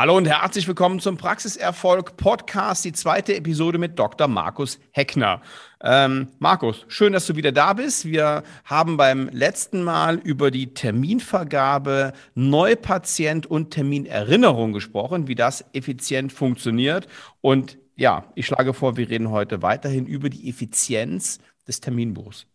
Hallo und herzlich willkommen zum Praxiserfolg Podcast, die zweite Episode mit Dr. Markus Heckner. Ähm, Markus, schön, dass du wieder da bist. Wir haben beim letzten Mal über die Terminvergabe, Neupatient und Terminerinnerung gesprochen, wie das effizient funktioniert. Und ja, ich schlage vor, wir reden heute weiterhin über die Effizienz des Terminbuchs.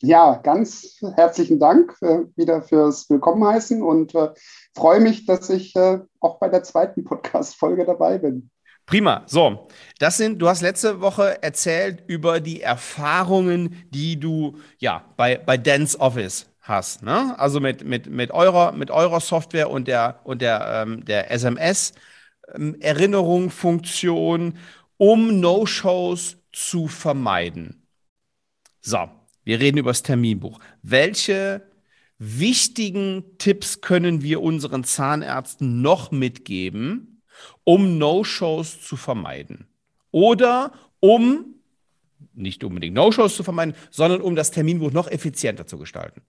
Ja, ganz herzlichen Dank äh, wieder fürs Willkommenheißen und äh, freue mich, dass ich äh, auch bei der zweiten Podcast-Folge dabei bin. Prima. So, das sind, du hast letzte Woche erzählt über die Erfahrungen, die du ja bei, bei Dance Office hast. Ne? Also mit, mit, mit, eurer, mit eurer Software und der, und der, ähm, der SMS-Erinnerung-Funktion, ähm, um No-Shows zu vermeiden. So, wir reden über das Terminbuch. Welche wichtigen Tipps können wir unseren Zahnärzten noch mitgeben, um No-Shows zu vermeiden? Oder um nicht unbedingt No-Shows zu vermeiden, sondern um das Terminbuch noch effizienter zu gestalten?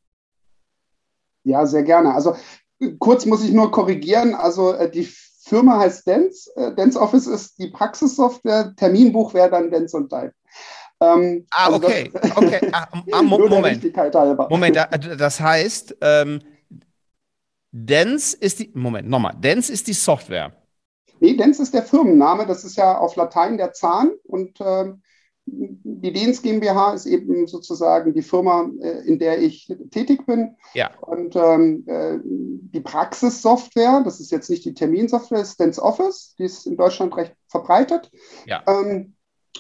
Ja, sehr gerne. Also kurz muss ich nur korrigieren. Also äh, die Firma heißt Dance. Äh, Dance Office ist die Praxissoftware. Terminbuch wäre dann Dance und Type. Ähm, ah, also okay. Das, okay. Ah, ah, Moment. Moment, das heißt, ähm, Dance ist die, Moment, nochmal, Dance ist die Software. Nee, Dance ist der Firmenname, das ist ja auf Latein der Zahn und ähm, die Dens GmbH ist eben sozusagen die Firma, äh, in der ich tätig bin. Ja. Und ähm, äh, die Praxissoftware, das ist jetzt nicht die Terminsoftware, ist Dance Office, die ist in Deutschland recht verbreitet. Ja. Ähm,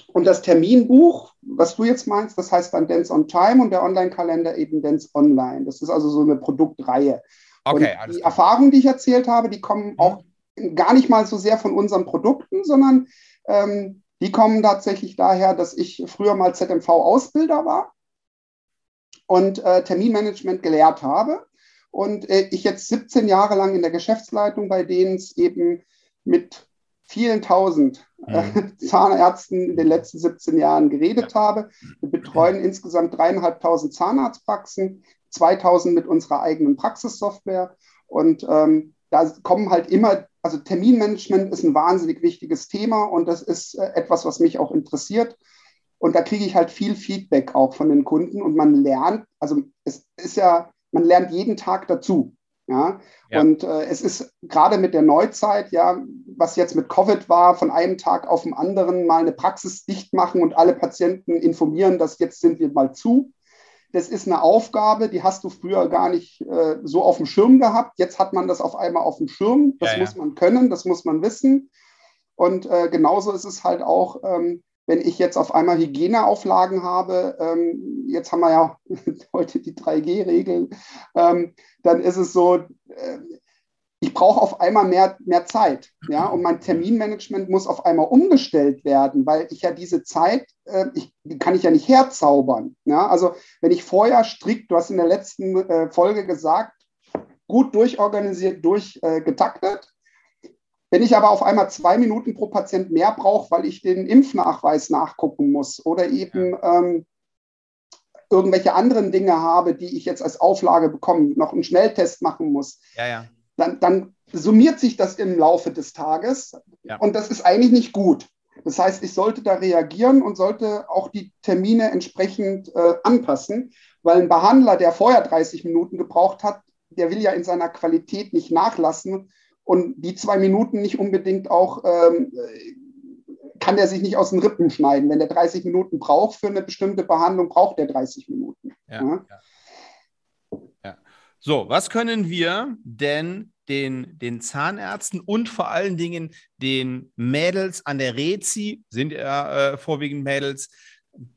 und das Terminbuch, was du jetzt meinst, das heißt dann Dance on Time und der Online-Kalender eben Dance Online. Das ist also so eine Produktreihe. Okay, und die Erfahrungen, die ich erzählt habe, die kommen mhm. auch gar nicht mal so sehr von unseren Produkten, sondern ähm, die kommen tatsächlich daher, dass ich früher mal ZMV-Ausbilder war und äh, Terminmanagement gelehrt habe. Und äh, ich jetzt 17 Jahre lang in der Geschäftsleitung, bei denen es eben mit vielen tausend äh, mhm. Zahnärzten in den letzten 17 Jahren geredet habe. Wir betreuen insgesamt dreieinhalbtausend Zahnarztpraxen, 2000 mit unserer eigenen Praxissoftware. Und ähm, da kommen halt immer, also Terminmanagement ist ein wahnsinnig wichtiges Thema und das ist äh, etwas, was mich auch interessiert. Und da kriege ich halt viel Feedback auch von den Kunden und man lernt, also es ist ja, man lernt jeden Tag dazu. Ja? ja. Und äh, es ist gerade mit der Neuzeit, ja, was jetzt mit Covid war, von einem Tag auf den anderen mal eine Praxis dicht machen und alle Patienten informieren, dass jetzt sind wir mal zu. Das ist eine Aufgabe, die hast du früher gar nicht äh, so auf dem Schirm gehabt. Jetzt hat man das auf einmal auf dem Schirm. Das ja, ja. muss man können, das muss man wissen. Und äh, genauso ist es halt auch ähm, wenn ich jetzt auf einmal Hygieneauflagen habe, ähm, jetzt haben wir ja heute die 3G-Regeln, ähm, dann ist es so, äh, ich brauche auf einmal mehr, mehr Zeit. Ja? Und mein Terminmanagement muss auf einmal umgestellt werden, weil ich ja diese Zeit, äh, ich, kann ich ja nicht herzaubern. Ja? Also wenn ich vorher strikt, du hast in der letzten äh, Folge gesagt, gut durchorganisiert, durchgetaktet, wenn ich aber auf einmal zwei Minuten pro Patient mehr brauche, weil ich den Impfnachweis nachgucken muss oder eben ja. ähm, irgendwelche anderen Dinge habe, die ich jetzt als Auflage bekomme, noch einen Schnelltest machen muss, ja, ja. Dann, dann, summiert sich das im Laufe des Tages und das ist eigentlich nicht gut. Das heißt, ich sollte da reagieren und sollte auch die Termine entsprechend äh, anpassen, weil ein Behandler, der vorher 30 Minuten gebraucht hat, der will ja in seiner Qualität nicht nachlassen und die zwei Minuten nicht unbedingt auch, ähm, kann der sich nicht aus den Rippen schneiden. Wenn der 30 Minuten braucht für eine bestimmte Behandlung, braucht der 30 Minuten. Ja, ja. ja. So, was können wir denn den, den Zahnärzten und vor allen Dingen den Mädels an der Rezi, sind ja äh, vorwiegend Mädels,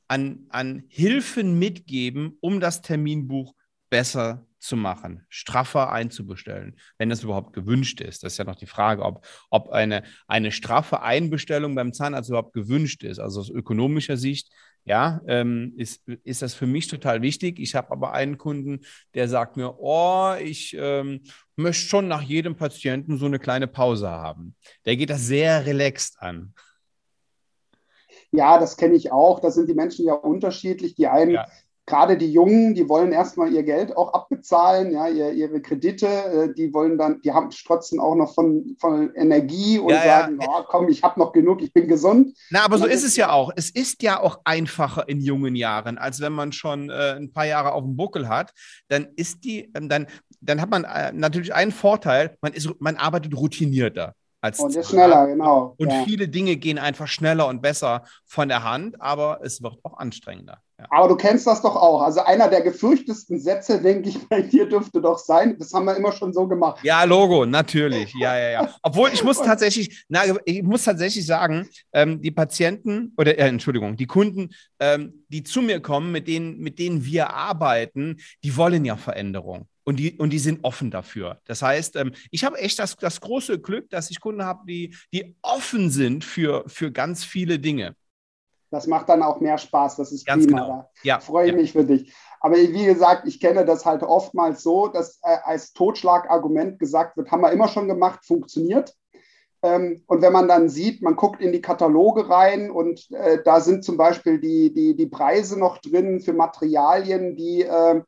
an, an Hilfen mitgeben, um das Terminbuch besser zu machen, straffer einzubestellen, wenn das überhaupt gewünscht ist. Das ist ja noch die Frage, ob, ob eine, eine straffe Einbestellung beim Zahnarzt überhaupt gewünscht ist. Also aus ökonomischer Sicht, ja, ähm, ist, ist das für mich total wichtig. Ich habe aber einen Kunden, der sagt mir, oh, ich ähm, möchte schon nach jedem Patienten so eine kleine Pause haben. Der geht das sehr relaxed an. Ja, das kenne ich auch. Da sind die Menschen ja unterschiedlich. Die einen ja gerade die Jungen, die wollen erstmal ihr Geld auch abbezahlen, ja, ihr, ihre Kredite, äh, die wollen dann, die haben strotzen auch noch von, von Energie und ja, sagen, ja. Oh, komm, ich habe noch genug, ich bin gesund. Na, aber so ist es ja auch. Es ist ja auch einfacher in jungen Jahren, als wenn man schon äh, ein paar Jahre auf dem Buckel hat. Dann ist die, ähm, dann, dann hat man äh, natürlich einen Vorteil, man, ist, man arbeitet routinierter als und ist schneller, genau. Und ja. viele Dinge gehen einfach schneller und besser von der Hand, aber es wird auch anstrengender. Aber du kennst das doch auch. Also einer der gefürchtesten Sätze, denke ich, bei dir dürfte doch sein. Das haben wir immer schon so gemacht. Ja, Logo, natürlich. Ja, ja, ja. Obwohl ich muss tatsächlich, na, ich muss tatsächlich sagen, ähm, die Patienten oder äh, Entschuldigung, die Kunden, ähm, die zu mir kommen, mit denen, mit denen wir arbeiten, die wollen ja Veränderung. Und die, und die sind offen dafür. Das heißt, ähm, ich habe echt das, das große Glück, dass ich Kunden habe, die, die offen sind für, für ganz viele Dinge. Das macht dann auch mehr Spaß. Das ist Ganz prima. Genau. Ja, freue ich ja. mich für dich. Aber wie gesagt, ich kenne das halt oftmals so, dass äh, als Totschlagargument gesagt wird, haben wir immer schon gemacht, funktioniert. Ähm, und wenn man dann sieht, man guckt in die Kataloge rein und äh, da sind zum Beispiel die, die, die Preise noch drin für Materialien, die äh,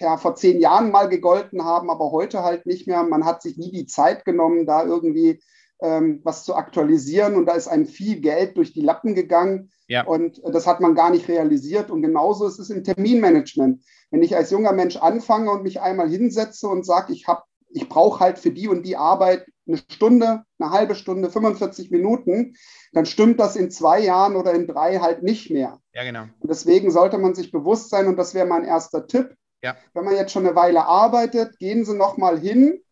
ja, vor zehn Jahren mal gegolten haben, aber heute halt nicht mehr. Man hat sich nie die Zeit genommen, da irgendwie ähm, was zu aktualisieren und da ist einem viel Geld durch die Lappen gegangen. Ja. Und das hat man gar nicht realisiert. Und genauso ist es im Terminmanagement. Wenn ich als junger Mensch anfange und mich einmal hinsetze und sage, ich habe ich brauche halt für die und die Arbeit eine Stunde, eine halbe Stunde, 45 Minuten, dann stimmt das in zwei Jahren oder in drei halt nicht mehr. Ja, genau. Und deswegen sollte man sich bewusst sein, und das wäre mein erster Tipp, ja. Wenn man jetzt schon eine Weile arbeitet, gehen Sie noch mal hin,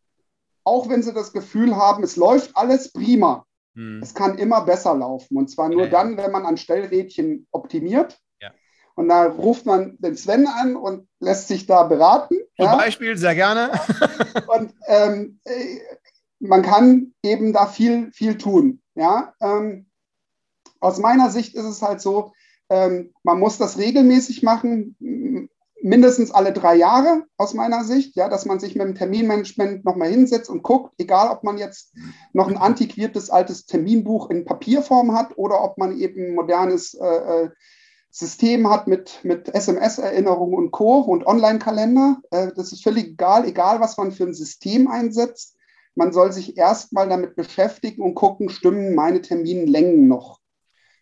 auch wenn Sie das Gefühl haben, es läuft alles prima. Hm. Es kann immer besser laufen. Und zwar nur ja, dann, wenn man an Stellrädchen optimiert. Ja. Und da ruft man den Sven an und lässt sich da beraten. Zum ja. Beispiel, sehr gerne. und ähm, äh, man kann eben da viel, viel tun. Ja? Ähm, aus meiner Sicht ist es halt so, ähm, man muss das regelmäßig machen mindestens alle drei Jahre aus meiner Sicht, ja, dass man sich mit dem Terminmanagement nochmal hinsetzt und guckt, egal ob man jetzt noch ein antiquiertes altes Terminbuch in Papierform hat oder ob man eben ein modernes äh, äh System hat mit, mit SMS-Erinnerungen und Co. und Online-Kalender. Äh, das ist völlig egal, egal was man für ein System einsetzt. Man soll sich erstmal damit beschäftigen und gucken, stimmen meine Terminlängen noch.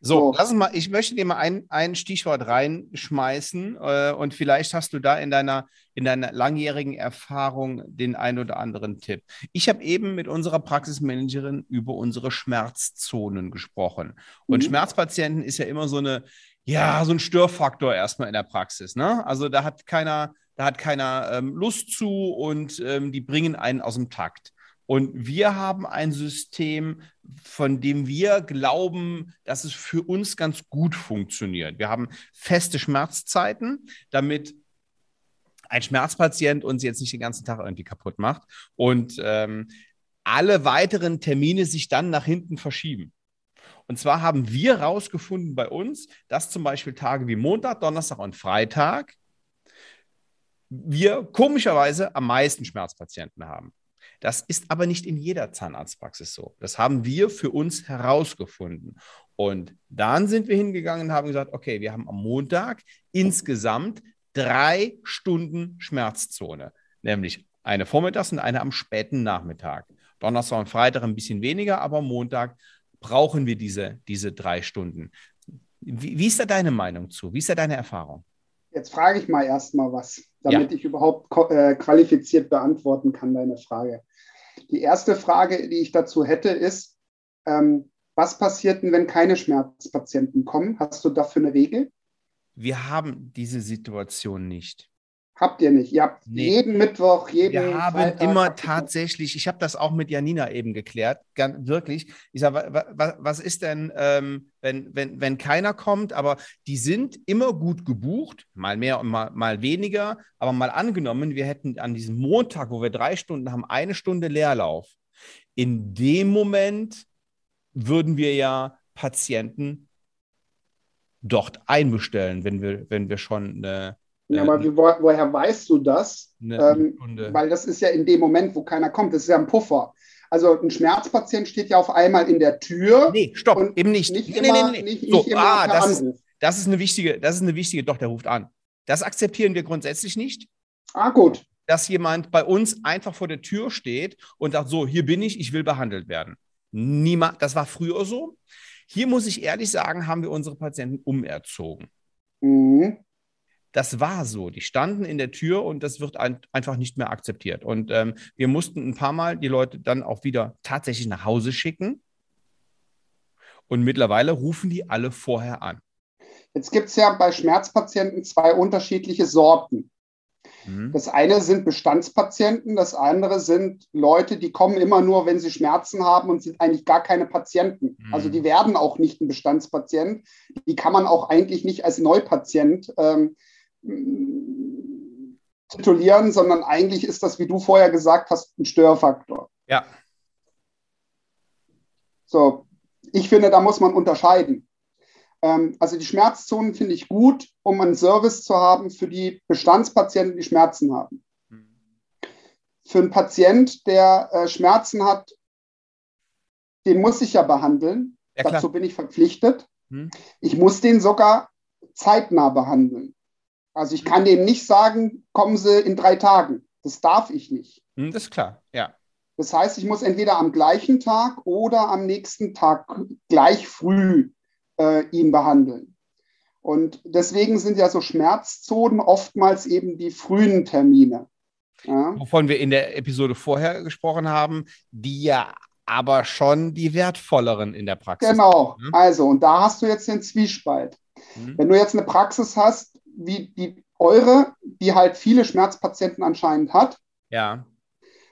So, lass uns mal, ich möchte dir mal ein, ein Stichwort reinschmeißen äh, und vielleicht hast du da in deiner, in deiner langjährigen Erfahrung den ein oder anderen Tipp. Ich habe eben mit unserer Praxismanagerin über unsere Schmerzzonen gesprochen. Und mhm. Schmerzpatienten ist ja immer so eine, ja, so ein Störfaktor erstmal in der Praxis. Ne? Also da hat keiner, da hat keiner ähm, Lust zu und ähm, die bringen einen aus dem Takt. Und wir haben ein System, von dem wir glauben, dass es für uns ganz gut funktioniert. Wir haben feste Schmerzzeiten, damit ein Schmerzpatient uns jetzt nicht den ganzen Tag irgendwie kaputt macht und ähm, alle weiteren Termine sich dann nach hinten verschieben. Und zwar haben wir herausgefunden bei uns, dass zum Beispiel Tage wie Montag, Donnerstag und Freitag wir komischerweise am meisten Schmerzpatienten haben. Das ist aber nicht in jeder Zahnarztpraxis so. Das haben wir für uns herausgefunden. Und dann sind wir hingegangen und haben gesagt, okay, wir haben am Montag insgesamt drei Stunden Schmerzzone, nämlich eine vormittags und eine am späten Nachmittag. Donnerstag und Freitag ein bisschen weniger, aber Montag brauchen wir diese, diese drei Stunden. Wie, wie ist da deine Meinung zu? Wie ist da deine Erfahrung? Jetzt frage ich mal erstmal was, damit ja. ich überhaupt äh, qualifiziert beantworten kann, deine Frage. Die erste Frage, die ich dazu hätte, ist, ähm, was passiert denn, wenn keine Schmerzpatienten kommen? Hast du dafür eine Regel? Wir haben diese Situation nicht. Habt ihr nicht. Ihr habt nee. jeden Mittwoch, jeden Wir haben Freitag, immer tatsächlich, ich habe das auch mit Janina eben geklärt, ganz, wirklich. Ich sage, was, was ist denn, ähm, wenn, wenn, wenn keiner kommt, aber die sind immer gut gebucht, mal mehr und mal, mal weniger, aber mal angenommen, wir hätten an diesem Montag, wo wir drei Stunden haben, eine Stunde Leerlauf. In dem Moment würden wir ja Patienten dort einbestellen, wenn wir, wenn wir schon eine ja, aber wie, woher weißt du das? Ähm, weil das ist ja in dem Moment, wo keiner kommt, das ist ja ein Puffer. Also ein Schmerzpatient steht ja auf einmal in der Tür. Nee, stopp, eben nicht. Nicht nee, immer, nee, nee, Nicht, so, nicht immer ah, das, ist, das ist eine wichtige, das ist eine wichtige, doch, der ruft an. Das akzeptieren wir grundsätzlich nicht. Ah, gut. Dass jemand bei uns einfach vor der Tür steht und sagt, so, hier bin ich, ich will behandelt werden. Niemand, das war früher so. Hier muss ich ehrlich sagen, haben wir unsere Patienten umerzogen. Mhm. Das war so. Die standen in der Tür und das wird ein, einfach nicht mehr akzeptiert. Und ähm, wir mussten ein paar Mal die Leute dann auch wieder tatsächlich nach Hause schicken. Und mittlerweile rufen die alle vorher an. Jetzt gibt es ja bei Schmerzpatienten zwei unterschiedliche Sorten. Mhm. Das eine sind Bestandspatienten, das andere sind Leute, die kommen immer nur, wenn sie Schmerzen haben und sind eigentlich gar keine Patienten. Mhm. Also die werden auch nicht ein Bestandspatient. Die kann man auch eigentlich nicht als Neupatient ähm, titulieren, sondern eigentlich ist das, wie du vorher gesagt hast, ein Störfaktor. Ja. So, ich finde, da muss man unterscheiden. Ähm, also die Schmerzzonen finde ich gut, um einen Service zu haben für die Bestandspatienten, die Schmerzen haben. Für einen Patient, der äh, Schmerzen hat, den muss ich ja behandeln. Ja, Dazu bin ich verpflichtet. Hm. Ich muss den sogar zeitnah behandeln. Also ich kann denen nicht sagen, kommen Sie in drei Tagen. Das darf ich nicht. Hm, das ist klar, ja. Das heißt, ich muss entweder am gleichen Tag oder am nächsten Tag gleich früh äh, ihn behandeln. Und deswegen sind ja so Schmerzzonen oftmals eben die frühen Termine. Ja. Wovon wir in der Episode vorher gesprochen haben, die ja aber schon die wertvolleren in der Praxis. Genau, sind, ne? also und da hast du jetzt den Zwiespalt. Mhm. Wenn du jetzt eine Praxis hast, wie die eure, die halt viele Schmerzpatienten anscheinend hat, ja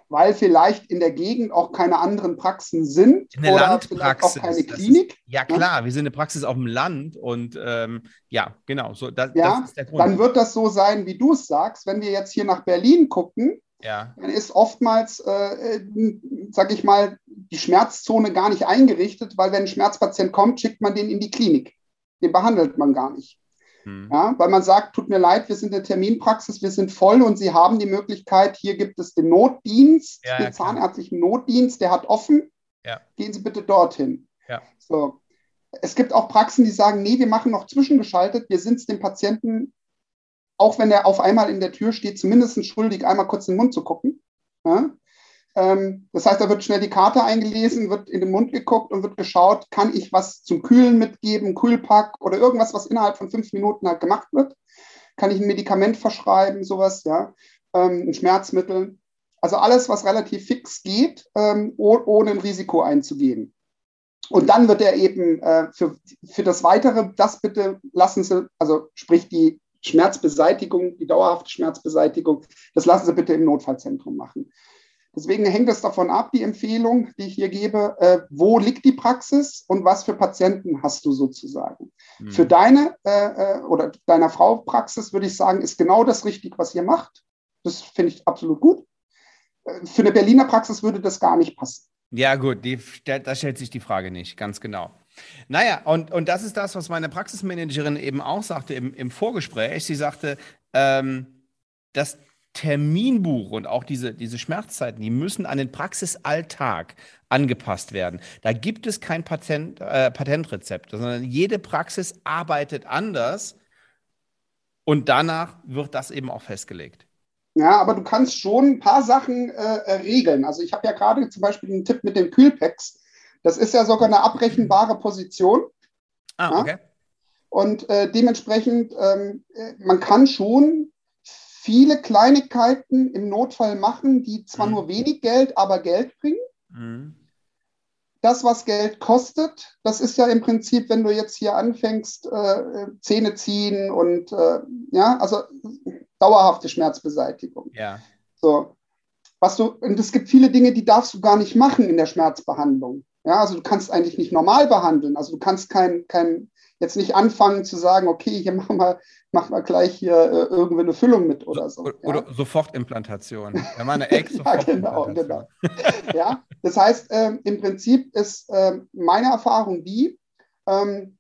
weil vielleicht in der Gegend auch keine anderen Praxen sind eine oder Landpraxis. auch keine Klinik. Ist, ja klar, wir sind eine Praxis auf dem Land und ähm, ja, genau, so das, ja, das ist der Grund. Dann wird das so sein, wie du es sagst, wenn wir jetzt hier nach Berlin gucken. Ja. Dann ist oftmals, äh, äh sag ich mal, die Schmerzzone gar nicht eingerichtet, weil wenn ein Schmerzpatient kommt, schickt man den in die Klinik. Den behandelt man gar nicht. Hm. Ja, weil man sagt, tut mir leid, wir sind eine Terminpraxis, wir sind voll und Sie haben die Möglichkeit, hier gibt es den Notdienst, ja, den ja, zahnärztlichen Notdienst, der hat offen. Gehen Sie bitte dorthin. So. Es gibt auch Praxen, die sagen, nee, wir machen noch zwischengeschaltet, wir sind es dem Patienten, auch wenn er auf einmal in der Tür steht, zumindest schuldig, einmal kurz in den Mund zu gucken. Ja? Ähm, das heißt, da wird schnell die Karte eingelesen, wird in den Mund geguckt und wird geschaut, kann ich was zum Kühlen mitgeben, Kühlpack oder irgendwas, was innerhalb von fünf Minuten halt gemacht wird. Kann ich ein Medikament verschreiben, sowas, ja, ähm, ein Schmerzmittel. Also alles, was relativ fix geht, ähm, ohne ein Risiko einzugehen. Und dann wird er eben äh, für, für das Weitere, das bitte lassen Sie, also sprich die Schmerzbeseitigung, die dauerhafte Schmerzbeseitigung, das lassen Sie bitte im Notfallzentrum machen. Deswegen hängt es davon ab, die Empfehlung, die ich hier gebe, äh, wo liegt die Praxis und was für Patienten hast du sozusagen. Mhm. Für deine äh, äh, oder deiner Frau Praxis würde ich sagen, ist genau das richtig, was ihr macht. Das finde ich absolut gut. Äh, für eine Berliner Praxis würde das gar nicht passen. Ja, gut, die, da stellt sich die Frage nicht, ganz genau. Naja, und, und das ist das, was meine Praxismanagerin eben auch sagte im, im Vorgespräch. Sie sagte, ähm, dass Terminbuch und auch diese, diese Schmerzzeiten, die müssen an den Praxisalltag angepasst werden. Da gibt es kein Patent, äh, Patentrezept, sondern jede Praxis arbeitet anders und danach wird das eben auch festgelegt. Ja, aber du kannst schon ein paar Sachen äh, regeln. Also ich habe ja gerade zum Beispiel einen Tipp mit den Kühlpacks. Das ist ja sogar eine abrechenbare Position. Ah, okay. Ja? Und äh, dementsprechend, ähm, äh, man kann schon viele Kleinigkeiten im Notfall machen, die zwar mhm. nur wenig Geld, aber Geld bringen. Mhm. Das, was Geld kostet, das ist ja im Prinzip, wenn du jetzt hier anfängst, äh, Zähne ziehen und äh, ja, also dauerhafte Schmerzbeseitigung. Ja. So. Was du, und es gibt viele Dinge, die darfst du gar nicht machen in der Schmerzbehandlung. Ja, also du kannst eigentlich nicht normal behandeln. Also du kannst kein, kein, jetzt nicht anfangen zu sagen, okay, hier machen wir, machen wir gleich hier äh, irgendwie eine Füllung mit oder so. Oder ja? Sofortimplantation. Wenn man eine Ex ja, genau, genau. ja, das heißt, ähm, im Prinzip ist ähm, meine Erfahrung die, ähm,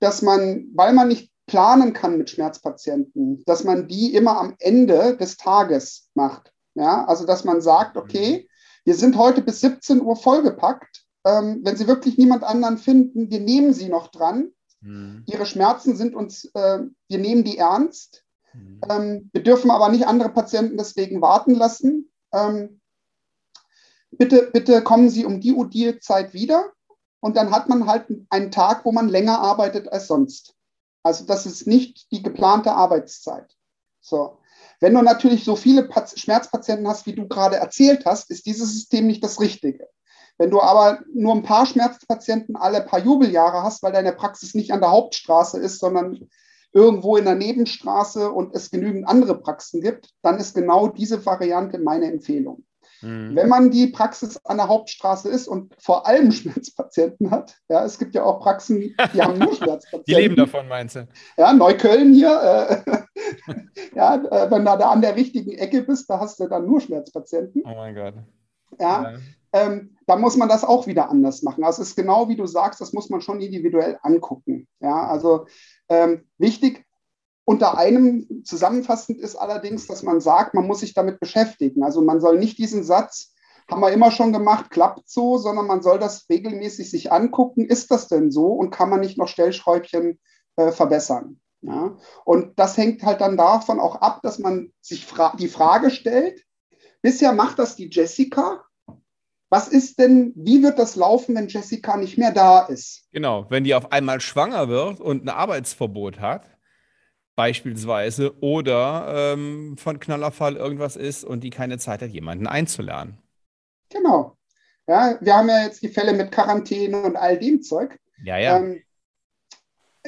dass man, weil man nicht planen kann mit Schmerzpatienten, dass man die immer am Ende des Tages macht. Ja, also dass man sagt, okay, mhm. Wir sind heute bis 17 Uhr vollgepackt ähm, wenn Sie wirklich niemand anderen finden, wir nehmen Sie noch dran. Mhm. Ihre Schmerzen sind uns, äh, wir nehmen die ernst. Mhm. Ähm, wir dürfen aber nicht andere Patienten deswegen warten lassen. Ähm, bitte, bitte kommen Sie um die und die Zeit wieder. Und dann hat man halt einen Tag, wo man länger arbeitet als sonst. Also das ist nicht die geplante Arbeitszeit. So. Wenn du natürlich so viele Schmerzpatienten hast, wie du gerade erzählt hast, ist dieses System nicht das Richtige. Wenn du aber nur ein paar Schmerzpatienten alle paar Jubeljahre hast, weil deine Praxis nicht an der Hauptstraße ist, sondern irgendwo in der Nebenstraße und es genügend andere Praxen gibt, dann ist genau diese Variante meine Empfehlung. Mhm. Wenn man die Praxis an der Hauptstraße ist und vor allem Schmerzpatienten hat, ja, es gibt ja auch Praxen, die haben nur Schmerzpatienten. Die leben davon, meinst du? Ja, Neukölln hier, äh, ja, äh, wenn du da an der richtigen Ecke bist, da hast du dann nur Schmerzpatienten. Oh mein Gott. Ja, ja. Ähm, da muss man das auch wieder anders machen. Also es ist genau wie du sagst, das muss man schon individuell angucken. Ja, also ähm, wichtig unter einem zusammenfassend ist allerdings, dass man sagt, man muss sich damit beschäftigen. Also man soll nicht diesen Satz, haben wir immer schon gemacht, klappt so, sondern man soll das regelmäßig sich angucken, ist das denn so und kann man nicht noch Stellschräubchen äh, verbessern. Ja? Und das hängt halt dann davon auch ab, dass man sich fra die Frage stellt, bisher macht das die Jessica, was ist denn, wie wird das laufen, wenn Jessica nicht mehr da ist? Genau, wenn die auf einmal schwanger wird und ein Arbeitsverbot hat, beispielsweise, oder ähm, von Knallerfall irgendwas ist und die keine Zeit hat, jemanden einzulernen. Genau. Ja, wir haben ja jetzt die Fälle mit Quarantäne und all dem Zeug. Ja, ja. Ähm,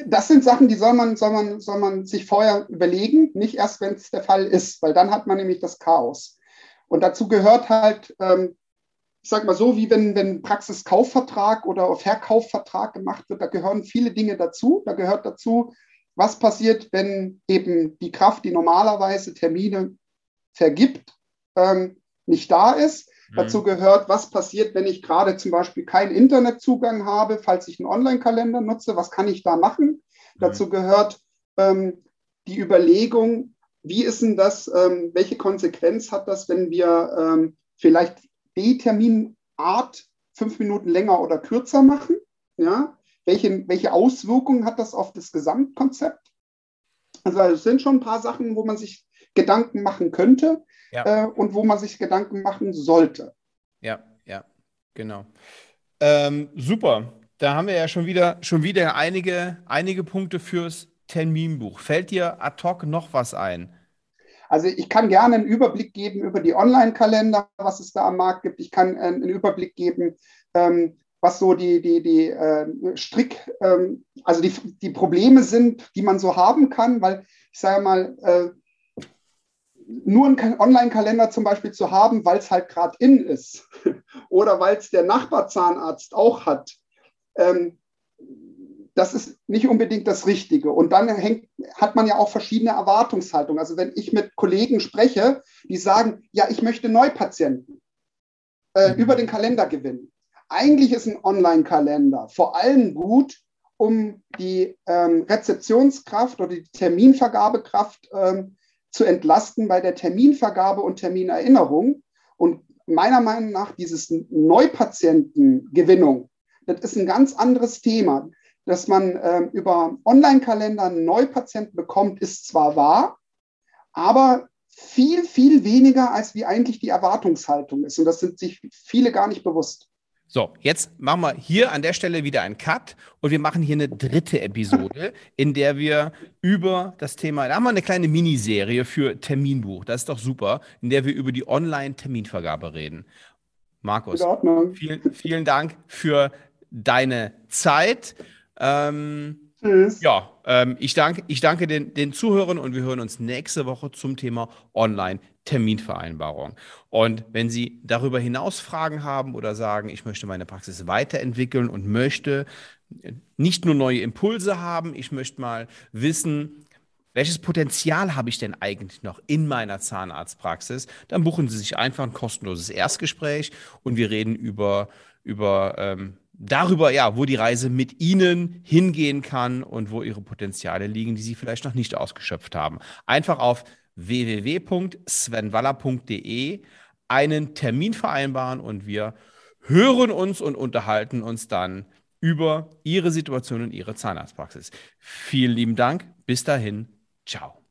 das sind Sachen, die soll man, soll, man, soll man sich vorher überlegen, nicht erst, wenn es der Fall ist, weil dann hat man nämlich das Chaos. Und dazu gehört halt, ähm, ich sage mal so, wie wenn, wenn Praxiskaufvertrag oder Verkaufvertrag gemacht wird, da gehören viele Dinge dazu. Da gehört dazu, was passiert, wenn eben die Kraft, die normalerweise Termine vergibt, ähm, nicht da ist. Mhm. Dazu gehört, was passiert, wenn ich gerade zum Beispiel keinen Internetzugang habe, falls ich einen Online-Kalender nutze, was kann ich da machen? Mhm. Dazu gehört ähm, die Überlegung, wie ist denn das, ähm, welche Konsequenz hat das, wenn wir ähm, vielleicht D-Terminart fünf Minuten länger oder kürzer machen? Ja? Welche, welche Auswirkungen hat das auf das Gesamtkonzept? Also es sind schon ein paar Sachen, wo man sich Gedanken machen könnte ja. äh, und wo man sich Gedanken machen sollte. Ja, ja, genau. Ähm, super. Da haben wir ja schon wieder, schon wieder einige, einige Punkte fürs Terminbuch. Fällt dir ad hoc noch was ein? Also ich kann gerne einen Überblick geben über die Online-Kalender, was es da am Markt gibt. Ich kann äh, einen Überblick geben, ähm, was so die, die, die äh, Strick, ähm, also die, die Probleme sind, die man so haben kann, weil ich sage mal, äh, nur einen Online-Kalender zum Beispiel zu haben, weil es halt gerade in ist oder weil es der Nachbarzahnarzt auch hat, ähm, das ist nicht unbedingt das Richtige. Und dann hängt, hat man ja auch verschiedene Erwartungshaltungen. Also wenn ich mit Kollegen spreche, die sagen, ja, ich möchte Neupatienten äh, mhm. über den Kalender gewinnen. Eigentlich ist ein Online-Kalender vor allem gut, um die ähm, Rezeptionskraft oder die Terminvergabekraft ähm, zu entlasten bei der Terminvergabe und Terminerinnerung. Und meiner Meinung nach dieses Neupatientengewinnung, das ist ein ganz anderes Thema dass man äh, über Online-Kalender Neupatienten bekommt, ist zwar wahr, aber viel, viel weniger, als wie eigentlich die Erwartungshaltung ist. Und das sind sich viele gar nicht bewusst. So, jetzt machen wir hier an der Stelle wieder einen Cut und wir machen hier eine dritte Episode, in der wir über das Thema, da haben wir eine kleine Miniserie für Terminbuch, das ist doch super, in der wir über die Online-Terminvergabe reden. Markus, vielen, vielen Dank für deine Zeit. Ähm, Tschüss. Ja, ähm, ich danke, ich danke den, den Zuhörern und wir hören uns nächste Woche zum Thema Online-Terminvereinbarung. Und wenn Sie darüber hinaus Fragen haben oder sagen, ich möchte meine Praxis weiterentwickeln und möchte nicht nur neue Impulse haben, ich möchte mal wissen, welches Potenzial habe ich denn eigentlich noch in meiner Zahnarztpraxis? Dann buchen Sie sich einfach ein kostenloses Erstgespräch und wir reden über, über ähm, darüber, ja, wo die Reise mit Ihnen hingehen kann und wo Ihre Potenziale liegen, die Sie vielleicht noch nicht ausgeschöpft haben. Einfach auf www.svenwaller.de einen Termin vereinbaren und wir hören uns und unterhalten uns dann über Ihre Situation in Ihrer Zahnarztpraxis. Vielen lieben Dank. Bis dahin. Ciao.